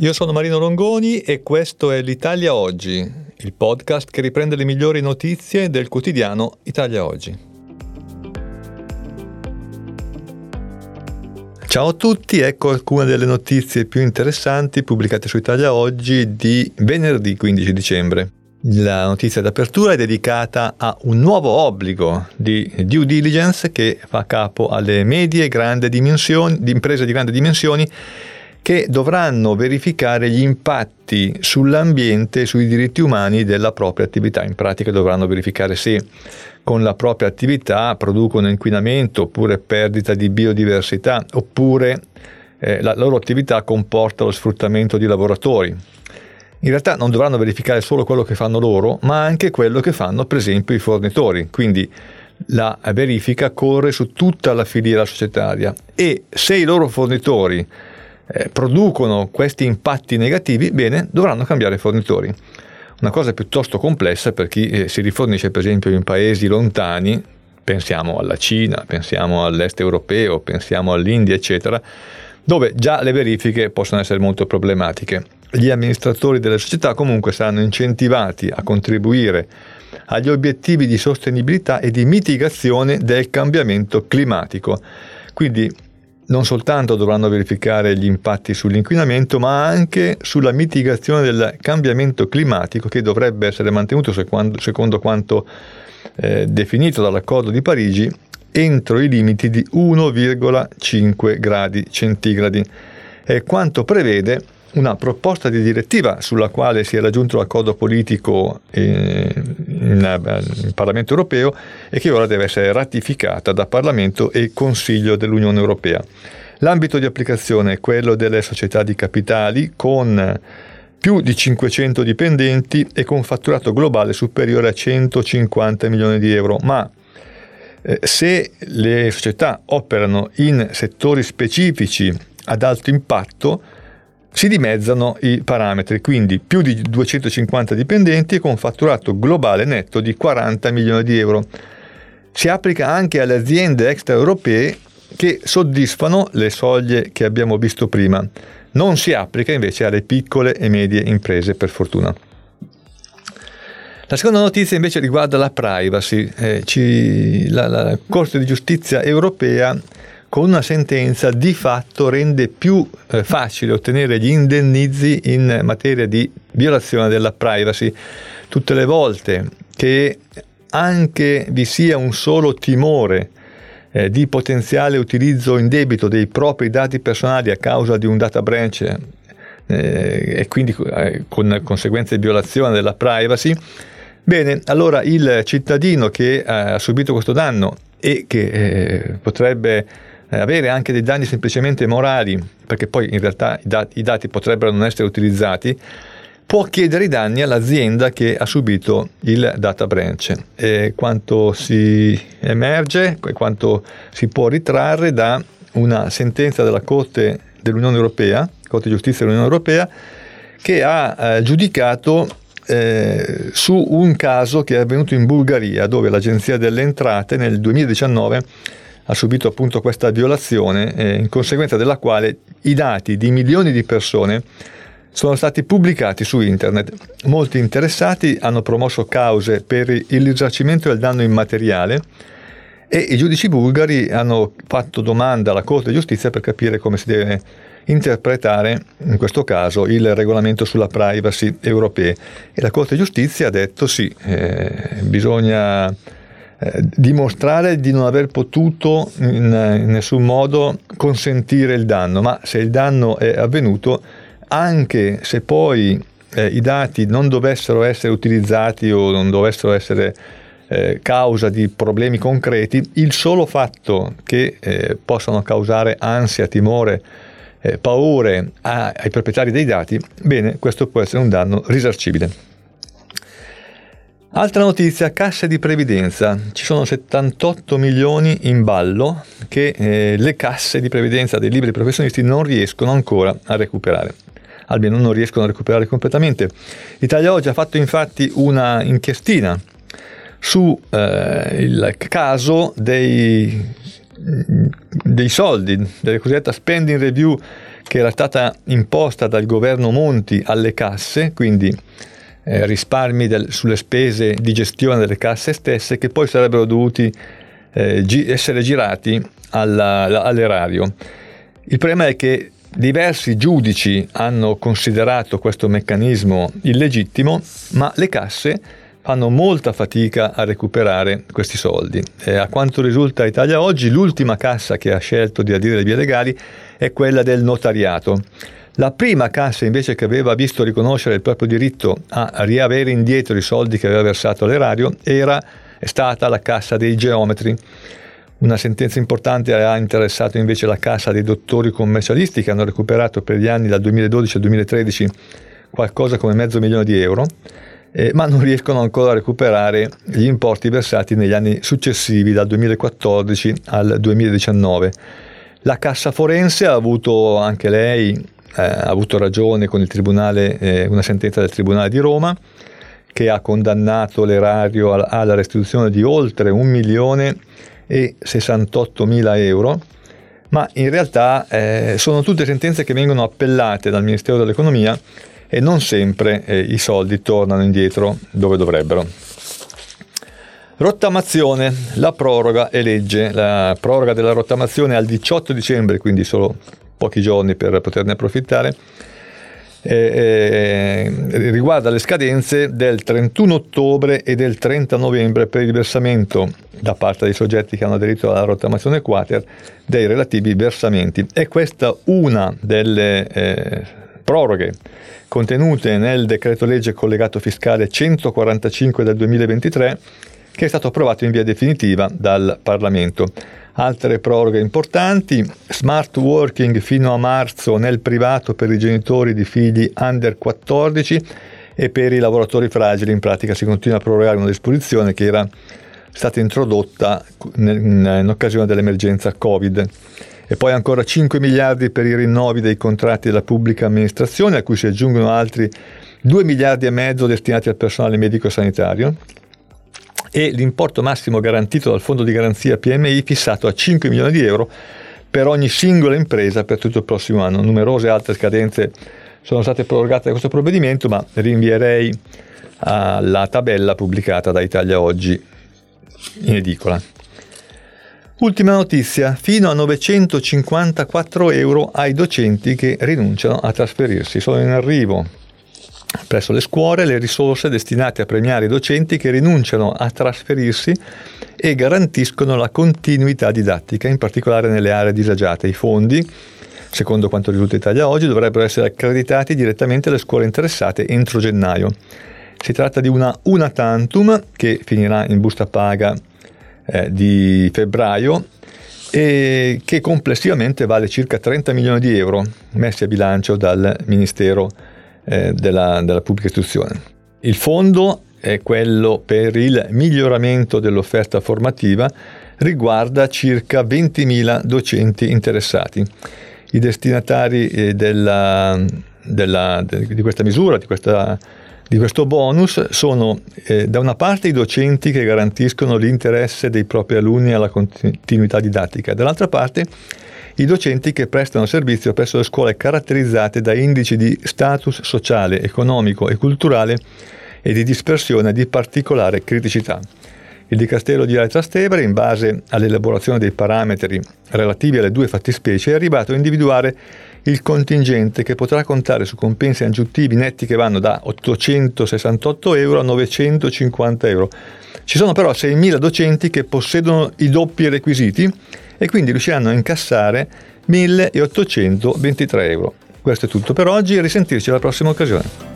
Io sono Marino Longoni e questo è l'Italia Oggi, il podcast che riprende le migliori notizie del quotidiano Italia Oggi. Ciao a tutti, ecco alcune delle notizie più interessanti pubblicate su Italia Oggi di venerdì 15 dicembre. La notizia d'apertura è dedicata a un nuovo obbligo di due diligence che fa capo alle medie e grandi dimensioni, di imprese di grandi dimensioni che dovranno verificare gli impatti sull'ambiente e sui diritti umani della propria attività. In pratica dovranno verificare se con la propria attività producono inquinamento oppure perdita di biodiversità oppure eh, la loro attività comporta lo sfruttamento di lavoratori. In realtà non dovranno verificare solo quello che fanno loro, ma anche quello che fanno per esempio i fornitori. Quindi la verifica corre su tutta la filiera societaria e se i loro fornitori eh, producono questi impatti negativi, bene, dovranno cambiare fornitori. Una cosa piuttosto complessa per chi eh, si rifornisce per esempio in paesi lontani, pensiamo alla Cina, pensiamo all'est europeo, pensiamo all'India, eccetera, dove già le verifiche possono essere molto problematiche. Gli amministratori delle società comunque saranno incentivati a contribuire agli obiettivi di sostenibilità e di mitigazione del cambiamento climatico. Quindi non soltanto dovranno verificare gli impatti sull'inquinamento, ma anche sulla mitigazione del cambiamento climatico che dovrebbe essere mantenuto secondo quanto eh, definito dall'accordo di Parigi entro i limiti di 1,5 gradi centigradi, è quanto prevede una proposta di direttiva sulla quale si è raggiunto l'accordo politico in, in, in, Parlamento europeo e che ora deve essere ratificata da Parlamento e Consiglio dell'Unione Europea. L'ambito di applicazione è quello delle società di capitali con più di 500 dipendenti e con fatturato globale superiore a 150 milioni di euro, ma eh, se le società operano in settori specifici ad alto impatto, si dimezzano i parametri, quindi più di 250 dipendenti con fatturato globale netto di 40 milioni di euro. Si applica anche alle aziende extraeuropee che soddisfano le soglie che abbiamo visto prima. Non si applica invece alle piccole e medie imprese, per fortuna. La seconda notizia invece riguarda la privacy. Eh, ci, la, la Corte di giustizia europea con una sentenza di fatto rende più eh, facile ottenere gli indennizi in materia di violazione della privacy. Tutte le volte che anche vi sia un solo timore eh, di potenziale utilizzo indebito dei propri dati personali a causa di un data branch eh, e quindi eh, con conseguenze di violazione della privacy, bene, allora il cittadino che eh, ha subito questo danno e che eh, potrebbe eh, avere anche dei danni semplicemente morali, perché poi in realtà i dati, i dati potrebbero non essere utilizzati, può chiedere i danni all'azienda che ha subito il data branch. E quanto si emerge, quanto si può ritrarre da una sentenza della Corte dell'Unione Europea, Corte di Giustizia dell'Unione Europea, che ha eh, giudicato eh, su un caso che è avvenuto in Bulgaria, dove l'Agenzia delle Entrate nel 2019 ha subito appunto questa violazione, eh, in conseguenza della quale i dati di milioni di persone sono stati pubblicati su internet. Molti interessati hanno promosso cause per il risarcimento del danno immateriale e i giudici bulgari hanno fatto domanda alla Corte di Giustizia per capire come si deve interpretare in questo caso il regolamento sulla privacy europeo e la Corte di Giustizia ha detto sì, eh, bisogna eh, dimostrare di non aver potuto in, in nessun modo consentire il danno, ma se il danno è avvenuto, anche se poi eh, i dati non dovessero essere utilizzati o non dovessero essere eh, causa di problemi concreti, il solo fatto che eh, possano causare ansia, timore, eh, paure a, ai proprietari dei dati, bene, questo può essere un danno risarcibile. Altra notizia, casse di previdenza. Ci sono 78 milioni in ballo che eh, le casse di previdenza dei liberi professionisti non riescono ancora a recuperare. Almeno non riescono a recuperare completamente. Italia Oggi ha fatto infatti una inchiestina su eh, il caso dei dei soldi, della cosiddetta spending review che era stata imposta dal governo Monti alle casse, quindi eh, risparmi del, sulle spese di gestione delle casse stesse che poi sarebbero dovuti eh, gi- essere girati alla, all'erario. Il problema è che diversi giudici hanno considerato questo meccanismo illegittimo, ma le casse fanno molta fatica a recuperare questi soldi. E a quanto risulta Italia Oggi, l'ultima cassa che ha scelto di adire le vie legali è quella del notariato. La prima cassa invece che aveva visto riconoscere il proprio diritto a riavere indietro i soldi che aveva versato all'erario era è stata la cassa dei geometri. Una sentenza importante ha interessato invece la cassa dei dottori commercialisti che hanno recuperato per gli anni dal 2012 al 2013 qualcosa come mezzo milione di euro, eh, ma non riescono ancora a recuperare gli importi versati negli anni successivi dal 2014 al 2019. La cassa forense ha avuto anche lei eh, ha avuto ragione con eh, una sentenza del Tribunale di Roma che ha condannato l'erario alla restituzione di oltre un milione e 68 mila euro, ma in realtà eh, sono tutte sentenze che vengono appellate dal Ministero dell'Economia e non sempre eh, i soldi tornano indietro dove dovrebbero. Rottamazione, la proroga e legge. La proroga della rottamazione al 18 dicembre, quindi solo pochi giorni per poterne approfittare, eh, eh, riguarda le scadenze del 31 ottobre e del 30 novembre per il versamento da parte dei soggetti che hanno aderito alla rottamazione quater dei relativi versamenti. È questa una delle eh, proroghe contenute nel decreto legge collegato fiscale 145 del 2023 che è stato approvato in via definitiva dal Parlamento. Altre proroghe importanti, smart working fino a marzo nel privato per i genitori di figli under 14 e per i lavoratori fragili. In pratica si continua a prorogare una disposizione che era stata introdotta in, occasione dell'emergenza Covid. E poi ancora 5 miliardi per i rinnovi dei contratti della pubblica amministrazione, a cui si aggiungono altri 2 miliardi e mezzo destinati al personale medico-sanitario, e l'importo massimo garantito dal fondo di garanzia PMI fissato a 5 milioni di euro per ogni singola impresa per tutto il prossimo anno. Numerose altre scadenze sono state prorogate da questo provvedimento, ma rinvierei alla tabella pubblicata da Italia Oggi in edicola. Ultima notizia, fino a 954 euro ai docenti che rinunciano a trasferirsi. Sono in arrivo presso le scuole le risorse destinate a premiare i docenti che rinunciano a trasferirsi e garantiscono la continuità didattica, in particolare nelle aree disagiate. I fondi, secondo quanto risulta Italia oggi, dovrebbero essere accreditati direttamente alle scuole interessate entro gennaio. Si tratta di una una tantum che finirà in busta paga eh, di febbraio e che complessivamente vale circa 30 milioni di euro messi a bilancio dal Ministero eh, della, della pubblica istruzione. Il fondo è quello per il miglioramento dell'offerta formativa, riguarda circa 20.000 docenti interessati. I destinatari eh, della, della, di questa misura, di, questa, di questo bonus, sono eh, da una parte i docenti che garantiscono l'interesse dei propri alunni alla continuità didattica, dall'altra parte i docenti che prestano servizio presso le scuole caratterizzate da indici di status sociale, economico e culturale e di dispersione di particolare criticità. Il Dicastero di Trastevere, in base all'elaborazione dei parametri relativi alle due fattispecie, è arrivato a individuare il contingente che potrà contare su compensi aggiuntivi netti che vanno da 868 euro a 950 euro. Ci sono però 6.000 docenti che possiedono i doppi requisiti e quindi riusciranno a incassare 1823 euro. Questo è tutto per oggi risentirci alla prossima occasione.